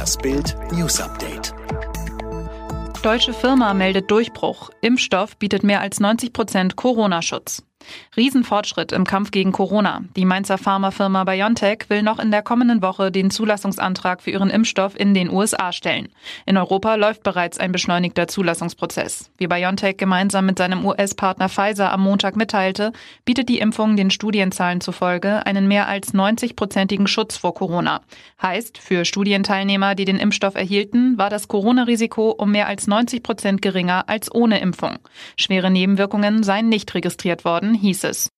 Das Bild News Update. Deutsche Firma meldet Durchbruch. Impfstoff bietet mehr als 90 Prozent Corona-Schutz. Riesenfortschritt im Kampf gegen Corona. Die Mainzer Pharmafirma BioNTech will noch in der kommenden Woche den Zulassungsantrag für ihren Impfstoff in den USA stellen. In Europa läuft bereits ein beschleunigter Zulassungsprozess. Wie BioNTech gemeinsam mit seinem US-Partner Pfizer am Montag mitteilte, bietet die Impfung den Studienzahlen zufolge einen mehr als 90-prozentigen Schutz vor Corona. Heißt, für Studienteilnehmer, die den Impfstoff erhielten, war das Corona-Risiko um mehr als 90 Prozent geringer als ohne Impfung. Schwere Nebenwirkungen seien nicht registriert worden hieß es.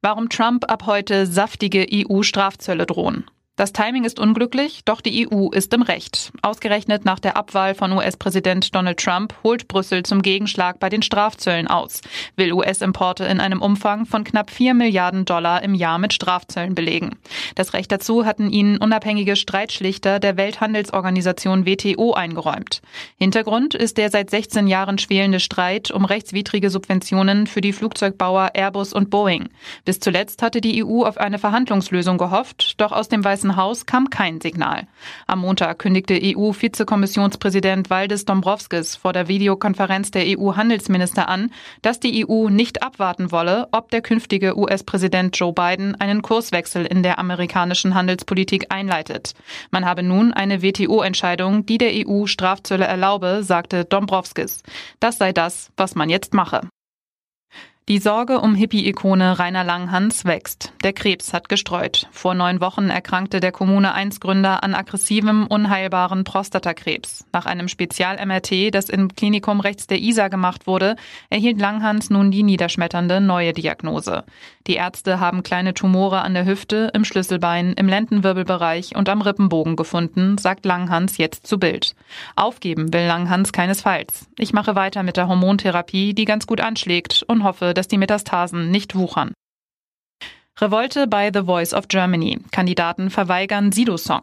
Warum Trump ab heute saftige EU-Strafzölle drohen. Das Timing ist unglücklich, doch die EU ist im Recht. Ausgerechnet nach der Abwahl von US-Präsident Donald Trump holt Brüssel zum Gegenschlag bei den Strafzöllen aus, will US-Importe in einem Umfang von knapp 4 Milliarden Dollar im Jahr mit Strafzöllen belegen. Das Recht dazu hatten ihnen unabhängige Streitschlichter der Welthandelsorganisation WTO eingeräumt. Hintergrund ist der seit 16 Jahren schwelende Streit um rechtswidrige Subventionen für die Flugzeugbauer Airbus und Boeing. Bis zuletzt hatte die EU auf eine Verhandlungslösung gehofft, doch aus dem Weißen Weißen Haus kam kein Signal. Am Montag kündigte EU-Vizekommissionspräsident Valdis Dombrovskis vor der Videokonferenz der EU-Handelsminister an, dass die EU nicht abwarten wolle, ob der künftige US-Präsident Joe Biden einen Kurswechsel in der amerikanischen Handelspolitik einleitet. Man habe nun eine WTO-Entscheidung, die der EU Strafzölle erlaube, sagte Dombrovskis. Das sei das, was man jetzt mache. Die Sorge um Hippie-Ikone Rainer Langhans wächst. Der Krebs hat gestreut. Vor neun Wochen erkrankte der Kommune 1 Gründer an aggressivem, unheilbaren Prostatakrebs. Nach einem Spezial-MRT, das im Klinikum rechts der ISA gemacht wurde, erhielt Langhans nun die niederschmetternde neue Diagnose. Die Ärzte haben kleine Tumore an der Hüfte, im Schlüsselbein, im Lendenwirbelbereich und am Rippenbogen gefunden, sagt Langhans jetzt zu Bild. Aufgeben will Langhans keinesfalls. Ich mache weiter mit der Hormontherapie, die ganz gut anschlägt und hoffe, dass die Metastasen nicht wuchern. Revolte bei The Voice of Germany. Kandidaten verweigern Sido-Song.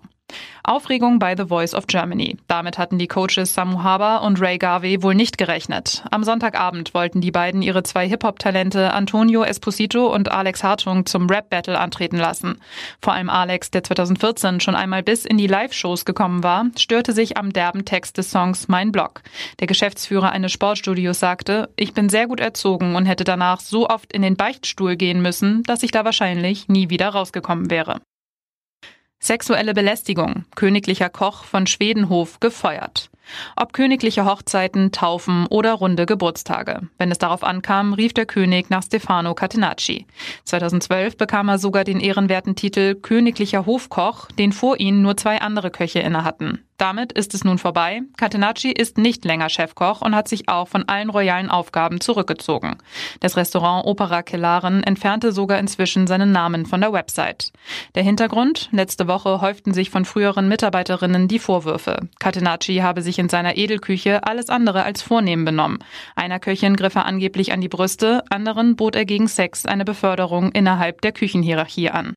Aufregung bei The Voice of Germany. Damit hatten die Coaches Samu Haber und Ray Garvey wohl nicht gerechnet. Am Sonntagabend wollten die beiden ihre zwei Hip-Hop-Talente Antonio Esposito und Alex Hartung zum Rap-Battle antreten lassen. Vor allem Alex, der 2014 schon einmal bis in die Live-Shows gekommen war, störte sich am derben Text des Songs Mein Blog. Der Geschäftsführer eines Sportstudios sagte, ich bin sehr gut erzogen und hätte danach so oft in den Beichtstuhl gehen müssen, dass ich da wahrscheinlich nie wieder rausgekommen wäre. Sexuelle Belästigung. Königlicher Koch von Schwedenhof gefeuert. Ob königliche Hochzeiten, Taufen oder runde Geburtstage. Wenn es darauf ankam, rief der König nach Stefano Catenacci. 2012 bekam er sogar den ehrenwerten Titel Königlicher Hofkoch, den vor ihm nur zwei andere Köche innehatten. Damit ist es nun vorbei. Catenacci ist nicht länger Chefkoch und hat sich auch von allen royalen Aufgaben zurückgezogen. Das Restaurant Opera Kellaren entfernte sogar inzwischen seinen Namen von der Website. Der Hintergrund? Letzte Woche häuften sich von früheren Mitarbeiterinnen die Vorwürfe. Catenacci habe sich in seiner Edelküche alles andere als vornehm benommen. Einer Köchin griff er angeblich an die Brüste, anderen bot er gegen Sex eine Beförderung innerhalb der Küchenhierarchie an.